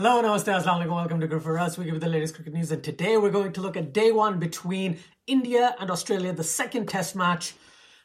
Hello, namaste, assalamu welcome to Good For Us. We give you the latest cricket news, and today we're going to look at day one between India and Australia, the second test match.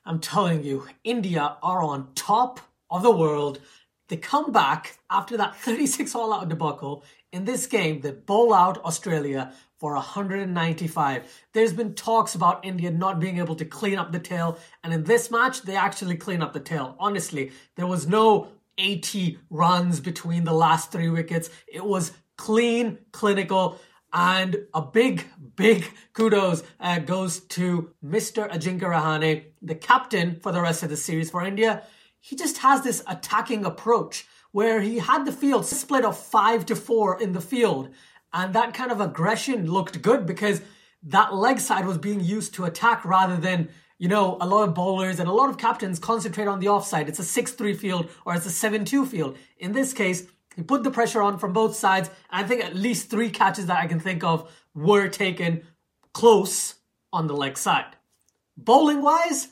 I'm telling you, India are on top of the world. They come back after that 36 all out debacle. In this game, they bowl out Australia for 195. There's been talks about India not being able to clean up the tail, and in this match, they actually clean up the tail. Honestly, there was no 80 runs between the last three wickets. It was clean, clinical, and a big, big kudos uh, goes to Mr. Ajinkya Rahane, the captain for the rest of the series for India. He just has this attacking approach where he had the field split of five to four in the field. And that kind of aggression looked good because that leg side was being used to attack rather than you know, a lot of bowlers and a lot of captains concentrate on the offside. It's a 6-3 field or it's a 7-2 field. In this case, he put the pressure on from both sides. I think at least three catches that I can think of were taken close on the leg side. Bowling wise,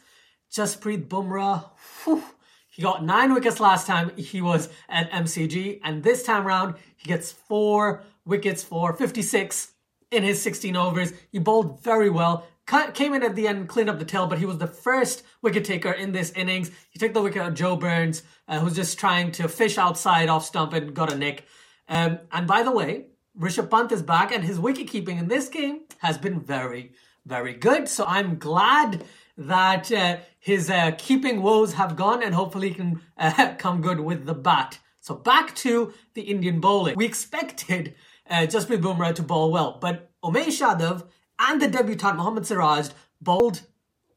Jasprit Bumrah, whew, he got nine wickets last time he was at MCG, and this time round he gets four wickets for 56 in his 16 overs. He bowled very well came in at the end, cleaned up the tail, but he was the first wicket taker in this innings. He took the wicket of Joe Burns, uh, who's just trying to fish outside off stump and got a nick. Um, and by the way, Rishabh Pant is back, and his wicket keeping in this game has been very, very good. So I'm glad that uh, his uh, keeping woes have gone, and hopefully he can uh, come good with the bat. So back to the Indian bowling. We expected uh, Jasprit Bumrah to bowl well, but Umesh Yadav and the debutant Mohammad Siraj bowled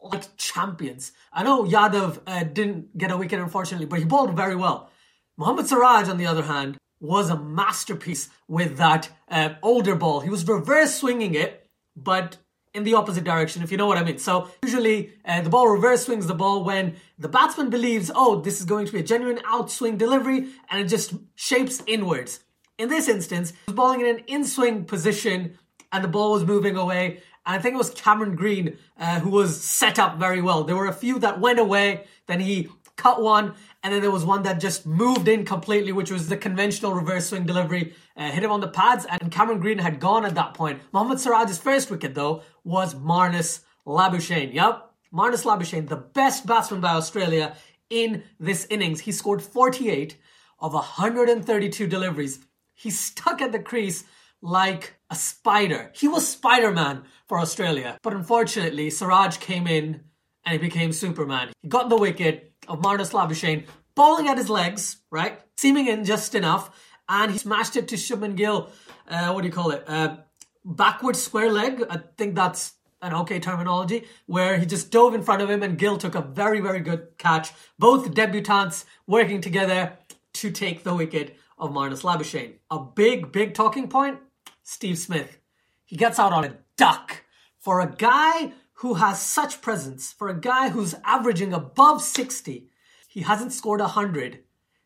like champions. I know Yadav uh, didn't get a wicket, unfortunately, but he bowled very well. Mohammad Siraj, on the other hand, was a masterpiece with that uh, older ball. He was reverse swinging it, but in the opposite direction, if you know what I mean. So usually uh, the ball reverse swings the ball when the batsman believes, oh, this is going to be a genuine outswing delivery, and it just shapes inwards. In this instance, he was bowling in an in swing position and the ball was moving away. And I think it was Cameron Green uh, who was set up very well. There were a few that went away, then he cut one, and then there was one that just moved in completely, which was the conventional reverse swing delivery, uh, hit him on the pads, and Cameron Green had gone at that point. Mohammad Siraj's first wicket, though, was Marnus Labuschagne. Yep, Marnus Labuschagne, the best batsman by Australia in this innings. He scored 48 of 132 deliveries. He stuck at the crease like a spider. He was Spider Man for Australia. But unfortunately, Siraj came in and he became Superman. He got the wicket of Marnus Labuschagne, bowling at his legs, right? Seaming in just enough. And he smashed it to Shubman Gill. Uh, what do you call it? Uh, backward square leg. I think that's an okay terminology, where he just dove in front of him and Gill took a very, very good catch. Both debutants working together to take the wicket of Marnus Labuschagne. A big, big talking point Steve Smith. He gets out on a duck. For a guy who has such presence, for a guy who's averaging above 60, he hasn't scored 100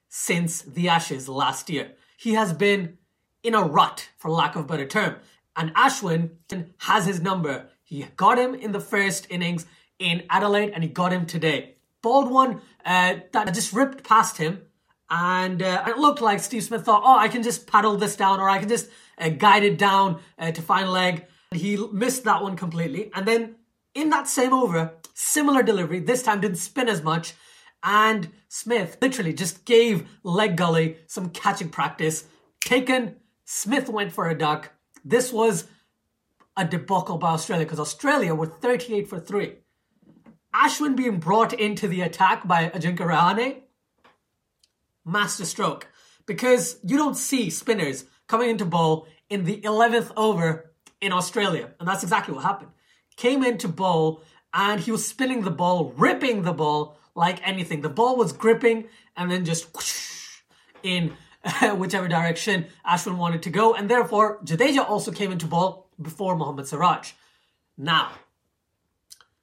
since the Ashes last year. He has been in a rut, for lack of a better term. And Ashwin has his number. He got him in the first innings in Adelaide and he got him today. Bald one uh, that just ripped past him. And uh, it looked like Steve Smith thought, oh, I can just paddle this down or I can just uh, it down uh, to fine leg. He missed that one completely. And then in that same over, similar delivery, this time didn't spin as much. And Smith literally just gave leg gully some catching practice. Taken, Smith went for a duck. This was a debacle by Australia because Australia were 38 for 3. Ashwin being brought into the attack by Ajinkya Rahane, master stroke. Because you don't see spinners coming into bowl in the 11th over in Australia. And that's exactly what happened. Came into bowl and he was spinning the ball, ripping the ball like anything. The ball was gripping and then just in whichever direction Ashwin wanted to go. And therefore, Jadeja also came into ball before Mohammad Siraj. Now,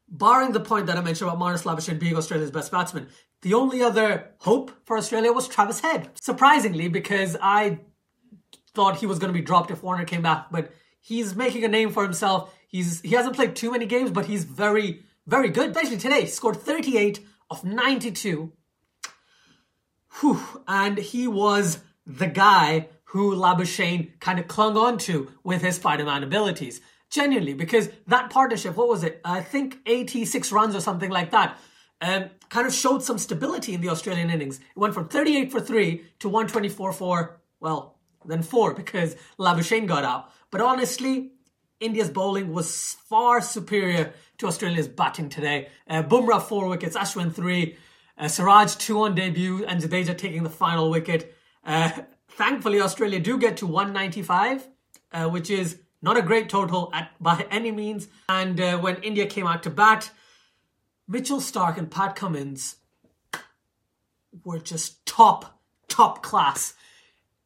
barring the point that I mentioned about Marnus Labuschagne being Australia's best batsman, the only other hope for Australia was Travis Head. Surprisingly, because I thought he was going to be dropped if Warner came back, but he's making a name for himself. He's he hasn't played too many games, but he's very very good. Especially today, he scored 38 of 92. Whew, and he was the guy who Labuschagne kind of clung on to with his Spider-Man abilities. Genuinely, because that partnership, what was it? I think 86 runs or something like that. Um, kind of showed some stability in the Australian innings. It went from 38 for 3 to 124 for, well, then 4 because Labuschagne got out. But honestly, India's bowling was far superior to Australia's batting today. Uh, Bumrah 4 wickets, Ashwin 3, uh, Siraj 2 on debut, and Jadeja taking the final wicket. Uh, thankfully, Australia do get to 195, uh, which is not a great total at, by any means. And uh, when India came out to bat, Mitchell Stark and Pat Cummins were just top, top class.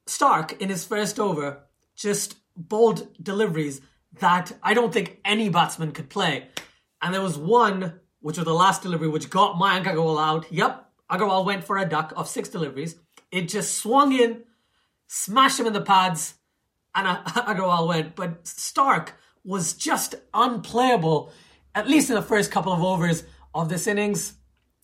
Stark, in his first over, just bowled deliveries that I don't think any batsman could play. And there was one, which was the last delivery, which got Mayank Agarwal out. Yep, Agarwal went for a duck of six deliveries. It just swung in, smashed him in the pads, and Agarwal went. But Stark was just unplayable, at least in the first couple of overs of this innings.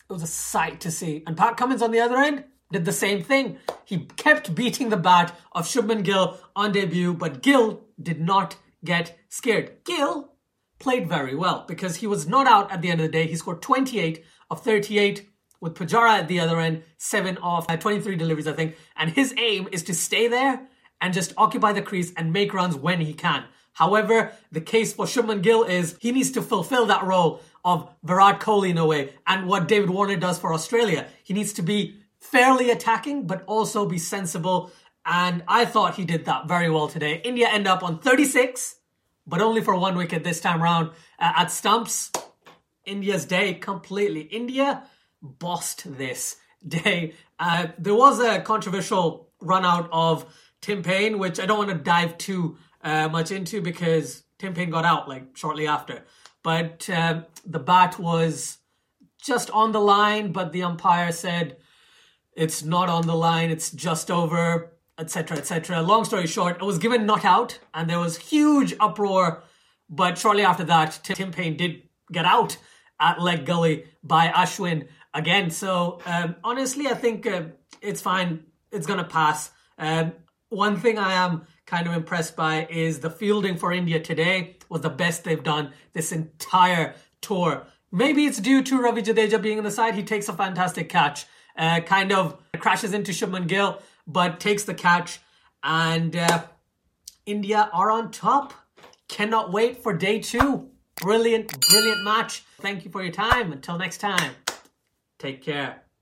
It was a sight to see. And Pat Cummins on the other end did the same thing. He kept beating the bat of Shubman Gill on debut, but Gill did not get scared. Gill played very well because he was not out at the end of the day. He scored 28 of 38 with Pujara at the other end, 7 of uh, 23 deliveries, I think. And his aim is to stay there and just occupy the crease and make runs when he can. However, the case for Shubman Gill is he needs to fulfill that role of Virat Kohli in a way and what David Warner does for Australia. He needs to be fairly attacking but also be sensible and I thought he did that very well today. India end up on 36, but only for one wicket this time round uh, at stumps. India's day completely. India bossed this day. Uh, there was a controversial run out of Tim Paine, which I don't want to dive too uh, much into because Tim Paine got out like shortly after. But uh, the bat was just on the line, but the umpire said it's not on the line, it's just over etc., etc. Long story short, it was given not out, and there was huge uproar. But shortly after that, Tim Paine did get out at leg gully by Ashwin again. So um, honestly, I think uh, it's fine. It's gonna pass. Um, one thing I am kind of impressed by is the fielding for India today was the best they've done this entire tour. Maybe it's due to Ravi Jadeja being on the side. He takes a fantastic catch, uh, kind of crashes into Shubman Gill but takes the catch. And uh, India are on top. Cannot wait for day two. Brilliant, brilliant match. Thank you for your time. Until next time, take care.